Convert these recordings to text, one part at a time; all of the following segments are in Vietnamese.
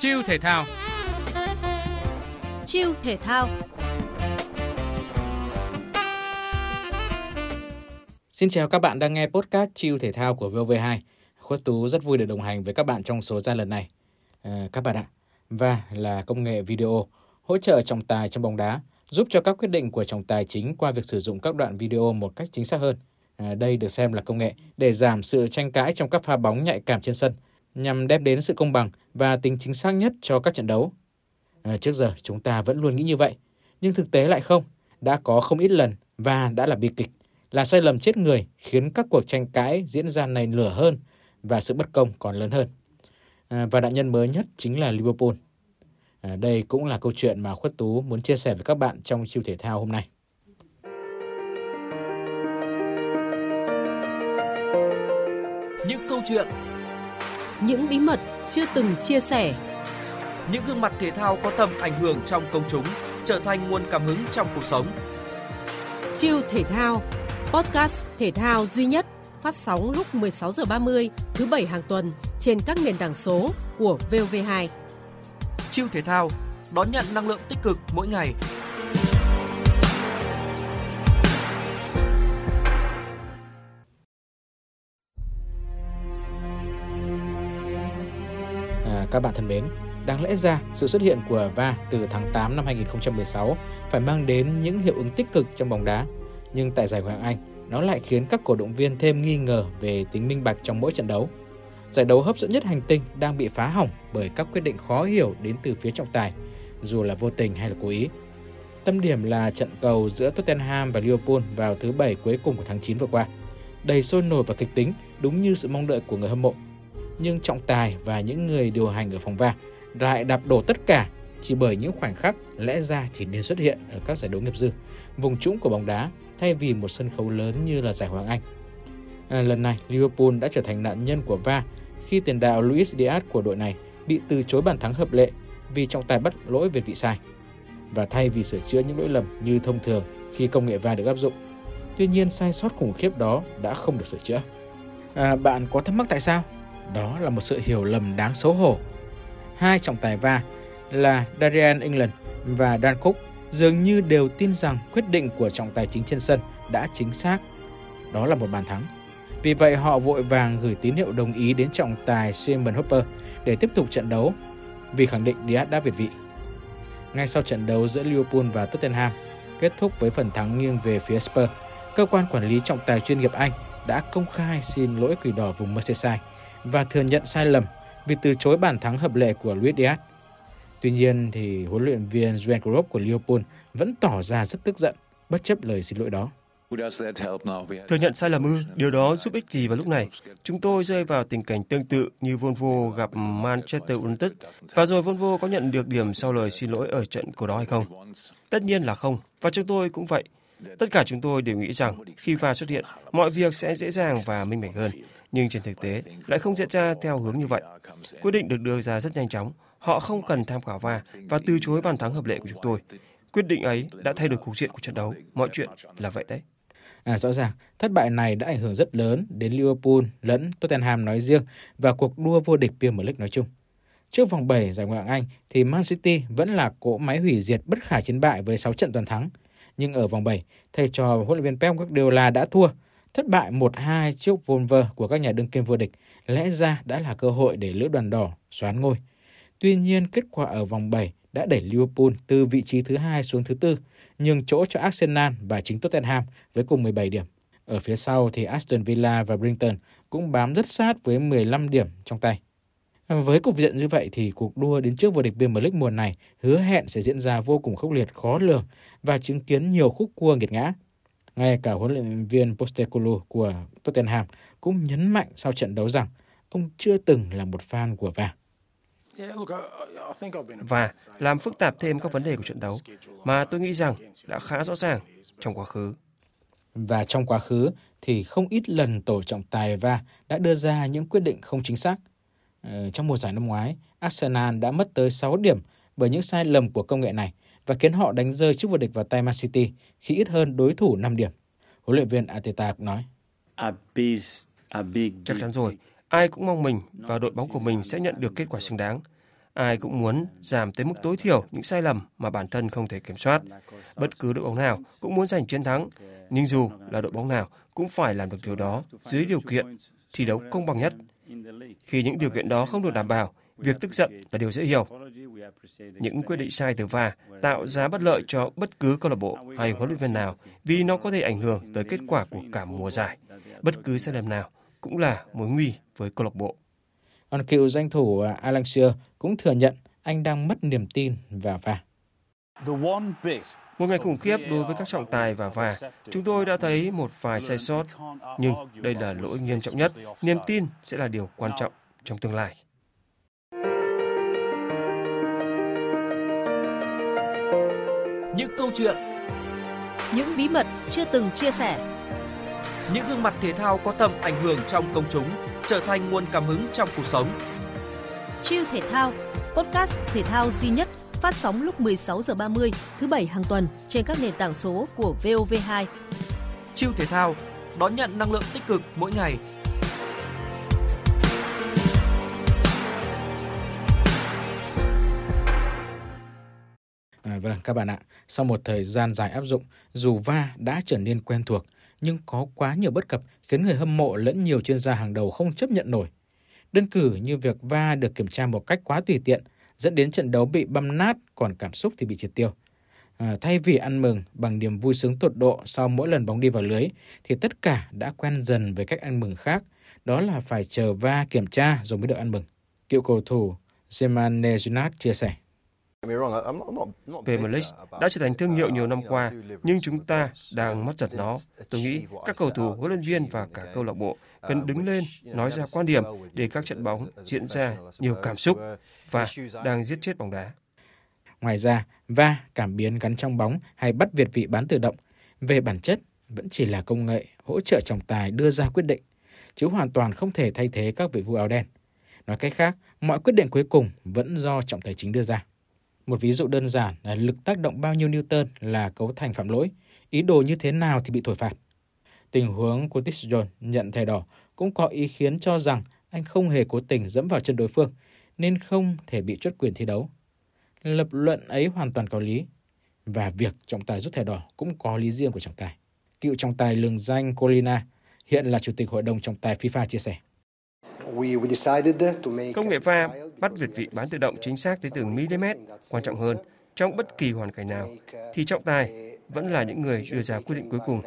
Chiêu thể thao Chiêu thể thao Xin chào các bạn đang nghe podcast Chiêu thể thao của VOV2. Khuất Tú rất vui được đồng hành với các bạn trong số ra lần này. À, các bạn ạ, và là công nghệ video hỗ trợ trọng tài trong bóng đá, giúp cho các quyết định của trọng tài chính qua việc sử dụng các đoạn video một cách chính xác hơn. À, đây được xem là công nghệ để giảm sự tranh cãi trong các pha bóng nhạy cảm trên sân, nhằm đem đến sự công bằng và tính chính xác nhất cho các trận đấu. À, trước giờ chúng ta vẫn luôn nghĩ như vậy, nhưng thực tế lại không. Đã có không ít lần và đã là bi kịch, là sai lầm chết người khiến các cuộc tranh cãi diễn ra nảy lửa hơn và sự bất công còn lớn hơn. À, và nạn nhân mới nhất chính là Liverpool. À, đây cũng là câu chuyện mà Khuất Tú muốn chia sẻ với các bạn trong chiêu thể thao hôm nay. Những câu chuyện, những bí mật chưa từng chia sẻ những gương mặt thể thao có tầm ảnh hưởng trong công chúng trở thành nguồn cảm hứng trong cuộc sống. Chiêu thể thao Podcast thể thao duy nhất phát sóng lúc 16 giờ 30 thứ bảy hàng tuần trên các nền tảng số của VOV2. Chiêu thể thao đón nhận năng lượng tích cực mỗi ngày. Các bạn thân mến, đáng lẽ ra sự xuất hiện của VAR từ tháng 8 năm 2016 phải mang đến những hiệu ứng tích cực trong bóng đá. Nhưng tại giải Ngoại hạng Anh, nó lại khiến các cổ động viên thêm nghi ngờ về tính minh bạch trong mỗi trận đấu. Giải đấu hấp dẫn nhất hành tinh đang bị phá hỏng bởi các quyết định khó hiểu đến từ phía trọng tài, dù là vô tình hay là cố ý. Tâm điểm là trận cầu giữa Tottenham và Liverpool vào thứ Bảy cuối cùng của tháng 9 vừa qua. Đầy sôi nổi và kịch tính, đúng như sự mong đợi của người hâm mộ. Nhưng trọng tài và những người điều hành ở phòng VAR lại đạp đổ tất cả chỉ bởi những khoảnh khắc lẽ ra chỉ nên xuất hiện ở các giải đấu nghiệp dư, vùng trũng của bóng đá thay vì một sân khấu lớn như là giải Hoàng Anh. À, lần này, Liverpool đã trở thành nạn nhân của VAR khi tiền đạo Luis Diaz của đội này bị từ chối bàn thắng hợp lệ vì trọng tài bắt lỗi về vị sai. Và thay vì sửa chữa những lỗi lầm như thông thường khi công nghệ VAR được áp dụng, tuy nhiên sai sót khủng khiếp đó đã không được sửa chữa. À, bạn có thắc mắc tại sao? Đó là một sự hiểu lầm đáng xấu hổ. Hai trọng tài VAR là Darian England và Dan Cook dường như đều tin rằng quyết định của trọng tài chính trên sân đã chính xác. Đó là một bàn thắng. Vì vậy họ vội vàng gửi tín hiệu đồng ý đến trọng tài Simon Hopper để tiếp tục trận đấu vì khẳng định Diaz đã việt vị. Ngay sau trận đấu giữa Liverpool và Tottenham kết thúc với phần thắng nghiêng về phía Spurs, cơ quan quản lý trọng tài chuyên nghiệp Anh đã công khai xin lỗi quỷ đỏ vùng Merseyside và thừa nhận sai lầm vì từ chối bàn thắng hợp lệ của Luis Diaz. Tuy nhiên thì huấn luyện viên Jurgen Klopp của Liverpool vẫn tỏ ra rất tức giận bất chấp lời xin lỗi đó. Thừa nhận sai lầm ư, điều đó giúp ích gì vào lúc này? Chúng tôi rơi vào tình cảnh tương tự như Volvo gặp Manchester United và rồi Volvo có nhận được điểm sau lời xin lỗi ở trận của đó hay không? Tất nhiên là không, và chúng tôi cũng vậy. Tất cả chúng tôi đều nghĩ rằng khi VAR xuất hiện, mọi việc sẽ dễ dàng và minh bạch hơn. Nhưng trên thực tế lại không diễn ra theo hướng như vậy. Quyết định được đưa ra rất nhanh chóng. Họ không cần tham khảo VAR và từ chối bàn thắng hợp lệ của chúng tôi. Quyết định ấy đã thay đổi cục diện của trận đấu. Mọi chuyện là vậy đấy. À, rõ ràng, thất bại này đã ảnh hưởng rất lớn đến Liverpool lẫn Tottenham nói riêng và cuộc đua vô địch Premier League nói chung. Trước vòng 7 giải Ngoại hạng Anh thì Man City vẫn là cỗ máy hủy diệt bất khả chiến bại với 6 trận toàn thắng. Nhưng ở vòng 7, thầy trò huấn luyện viên Pep Guardiola đã thua, thất bại 1-2 trước Wolver của các nhà đương kim vô địch, lẽ ra đã là cơ hội để lữ đoàn đỏ xoán ngôi. Tuy nhiên, kết quả ở vòng 7 đã đẩy Liverpool từ vị trí thứ hai xuống thứ tư, nhường chỗ cho Arsenal và chính Tottenham với cùng 17 điểm. Ở phía sau thì Aston Villa và Brighton cũng bám rất sát với 15 điểm trong tay. Với cục diện như vậy thì cuộc đua đến trước vô địch Premier League mùa này hứa hẹn sẽ diễn ra vô cùng khốc liệt, khó lường và chứng kiến nhiều khúc cua nghiệt ngã. Ngay cả huấn luyện viên Postecoglou của Tottenham cũng nhấn mạnh sau trận đấu rằng ông chưa từng là một fan của VAR. Và làm phức tạp thêm các vấn đề của trận đấu mà tôi nghĩ rằng đã khá rõ ràng trong quá khứ. Và trong quá khứ thì không ít lần tổ trọng tài VAR đã đưa ra những quyết định không chính xác. Ờ, trong mùa giải năm ngoái, Arsenal đã mất tới 6 điểm bởi những sai lầm của công nghệ này và khiến họ đánh rơi chức vô địch vào tay Man City khi ít hơn đối thủ 5 điểm. Huấn luyện viên Arteta nói. Chắc chắn rồi, ai cũng mong mình và đội bóng của mình sẽ nhận được kết quả xứng đáng. Ai cũng muốn giảm tới mức tối thiểu những sai lầm mà bản thân không thể kiểm soát. Bất cứ đội bóng nào cũng muốn giành chiến thắng, nhưng dù là đội bóng nào cũng phải làm được điều đó dưới điều kiện thi đấu công bằng nhất. Khi những điều kiện đó không được đảm bảo, việc tức giận là điều dễ hiểu. Những quyết định sai từ VAR tạo ra bất lợi cho bất cứ câu lạc bộ hay huấn luyện viên nào vì nó có thể ảnh hưởng tới kết quả của cả mùa giải. Bất cứ sai lầm nào cũng là mối nguy với câu lạc bộ. Còn cựu danh thủ à, Alan Shearer cũng thừa nhận anh đang mất niềm tin vào VAR. Một ngày khủng khiếp đối với các trọng tài và VAR. Chúng tôi đã thấy một vài sai sót, nhưng đây là lỗi nghiêm trọng nhất. Niềm tin sẽ là điều quan trọng trong tương lai. Những câu chuyện, Những bí mật chưa từng chia sẻ, những gương mặt thể thao có tầm ảnh hưởng trong công chúng trở thành nguồn cảm hứng trong cuộc sống. Chiêu Thể thao, podcast thể thao duy nhất phát sóng lúc 16 giờ 30 thứ bảy hàng tuần trên các nền tảng số của VOV2. Chiêu thể thao đón nhận năng lượng tích cực mỗi ngày. Vâng, các bạn ạ, sau một thời gian dài áp dụng, dù va đã trở nên quen thuộc, nhưng có quá nhiều bất cập khiến người hâm mộ lẫn nhiều chuyên gia hàng đầu không chấp nhận nổi. Đơn cử như việc va được kiểm tra một cách quá tùy tiện, dẫn đến trận đấu bị băm nát, còn cảm xúc thì bị triệt tiêu. À, thay vì ăn mừng bằng niềm vui sướng tột độ sau mỗi lần bóng đi vào lưới, thì tất cả đã quen dần với cách ăn mừng khác, đó là phải chờ va kiểm tra rồi mới được ăn mừng. Cựu cầu thủ Zeman Nejunat chia sẻ. Premier League đã trở thành thương hiệu nhiều năm qua, nhưng chúng ta đang mất dần nó. Tôi nghĩ các cầu thủ, huấn luyện viên và cả câu lạc bộ cần đứng lên nói ra quan điểm để các trận bóng diễn ra nhiều cảm xúc và đang giết chết bóng đá. Ngoài ra, va, cảm biến gắn trong bóng hay bắt việt vị bán tự động, về bản chất vẫn chỉ là công nghệ hỗ trợ trọng tài đưa ra quyết định, chứ hoàn toàn không thể thay thế các vị vua áo đen. Nói cách khác, mọi quyết định cuối cùng vẫn do trọng tài chính đưa ra. Một ví dụ đơn giản là lực tác động bao nhiêu Newton là cấu thành phạm lỗi, ý đồ như thế nào thì bị thổi phạt. Tình huống của John nhận thẻ đỏ cũng có ý kiến cho rằng anh không hề cố tình dẫm vào chân đối phương, nên không thể bị chốt quyền thi đấu. Lập luận ấy hoàn toàn có lý, và việc trọng tài rút thẻ đỏ cũng có lý riêng của trọng tài. Cựu trọng tài lường danh Colina, hiện là chủ tịch hội đồng trọng tài FIFA chia sẻ. Công nghệ va bắt việt vị bán tự động chính xác tới từng mm. Quan trọng hơn, trong bất kỳ hoàn cảnh nào, thì trọng tài vẫn là những người đưa ra quyết định cuối cùng.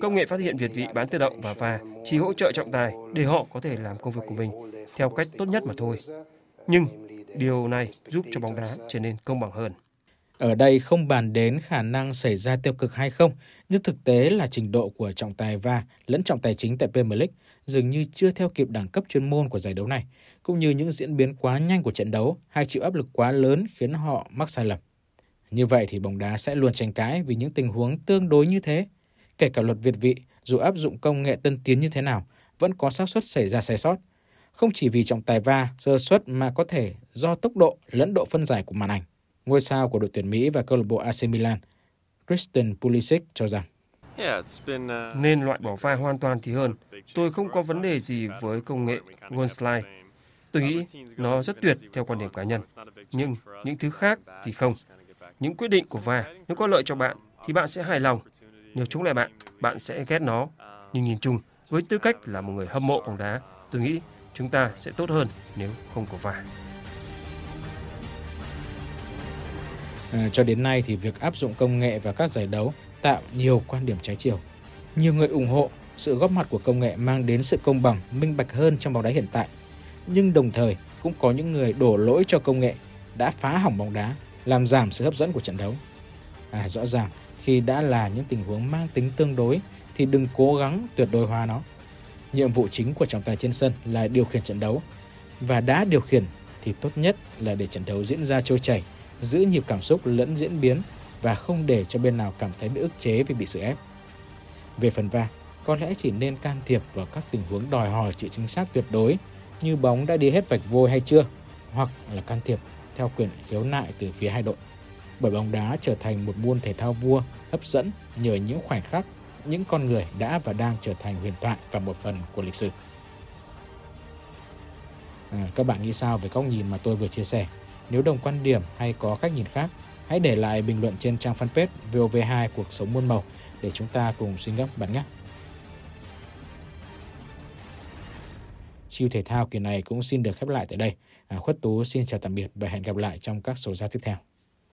Công nghệ phát hiện việt vị bán tự động và va chỉ hỗ trợ trọng tài để họ có thể làm công việc của mình theo cách tốt nhất mà thôi. Nhưng điều này giúp cho bóng đá trở nên công bằng hơn. Ở đây không bàn đến khả năng xảy ra tiêu cực hay không, nhưng thực tế là trình độ của trọng tài va lẫn trọng tài chính tại Premier League dường như chưa theo kịp đẳng cấp chuyên môn của giải đấu này, cũng như những diễn biến quá nhanh của trận đấu hay chịu áp lực quá lớn khiến họ mắc sai lầm. Như vậy thì bóng đá sẽ luôn tranh cãi vì những tình huống tương đối như thế. Kể cả luật Việt vị, dù áp dụng công nghệ tân tiến như thế nào, vẫn có xác suất xảy ra sai sót. Không chỉ vì trọng tài va, sơ suất mà có thể do tốc độ lẫn độ phân giải của màn ảnh. Ngôi sao của đội tuyển Mỹ và câu lạc bộ AC Milan, Christian Pulisic cho rằng Nên loại bỏ vai hoàn toàn thì hơn. Tôi không có vấn đề gì với công nghệ One Slide. Tôi nghĩ nó rất tuyệt theo quan điểm cá nhân. Nhưng những thứ khác thì không. Những quyết định của VAR nếu có lợi cho bạn thì bạn sẽ hài lòng. Nếu chống lại bạn, bạn sẽ ghét nó. Nhưng nhìn chung, với tư cách là một người hâm mộ bóng đá, tôi nghĩ chúng ta sẽ tốt hơn nếu không có VAR. À, cho đến nay thì việc áp dụng công nghệ vào các giải đấu tạo nhiều quan điểm trái chiều. Nhiều người ủng hộ sự góp mặt của công nghệ mang đến sự công bằng, minh bạch hơn trong bóng đá hiện tại. Nhưng đồng thời cũng có những người đổ lỗi cho công nghệ đã phá hỏng bóng đá, làm giảm sự hấp dẫn của trận đấu. À, rõ ràng khi đã là những tình huống mang tính tương đối thì đừng cố gắng tuyệt đối hóa nó. Nhiệm vụ chính của trọng tài trên sân là điều khiển trận đấu và đã điều khiển thì tốt nhất là để trận đấu diễn ra trôi chảy, giữ nhịp cảm xúc lẫn diễn biến và không để cho bên nào cảm thấy bị ức chế vì bị sự ép. Về phần va, có lẽ chỉ nên can thiệp vào các tình huống đòi hỏi sự chính xác tuyệt đối như bóng đã đi hết vạch vôi hay chưa, hoặc là can thiệp theo quyền khiếu nại từ phía hai đội. Bởi bóng đá trở thành một môn thể thao vua hấp dẫn nhờ những khoảnh khắc, những con người đã và đang trở thành huyền thoại và một phần của lịch sử. À, các bạn nghĩ sao về góc nhìn mà tôi vừa chia sẻ? Nếu đồng quan điểm hay có cách nhìn khác, hãy để lại bình luận trên trang fanpage VOV2 Cuộc sống muôn màu để chúng ta cùng suy ngẫm bạn nhé. Chiêu thể thao kỳ này cũng xin được khép lại tại đây. À, Khuất Tú xin chào tạm biệt và hẹn gặp lại trong các số ra tiếp theo.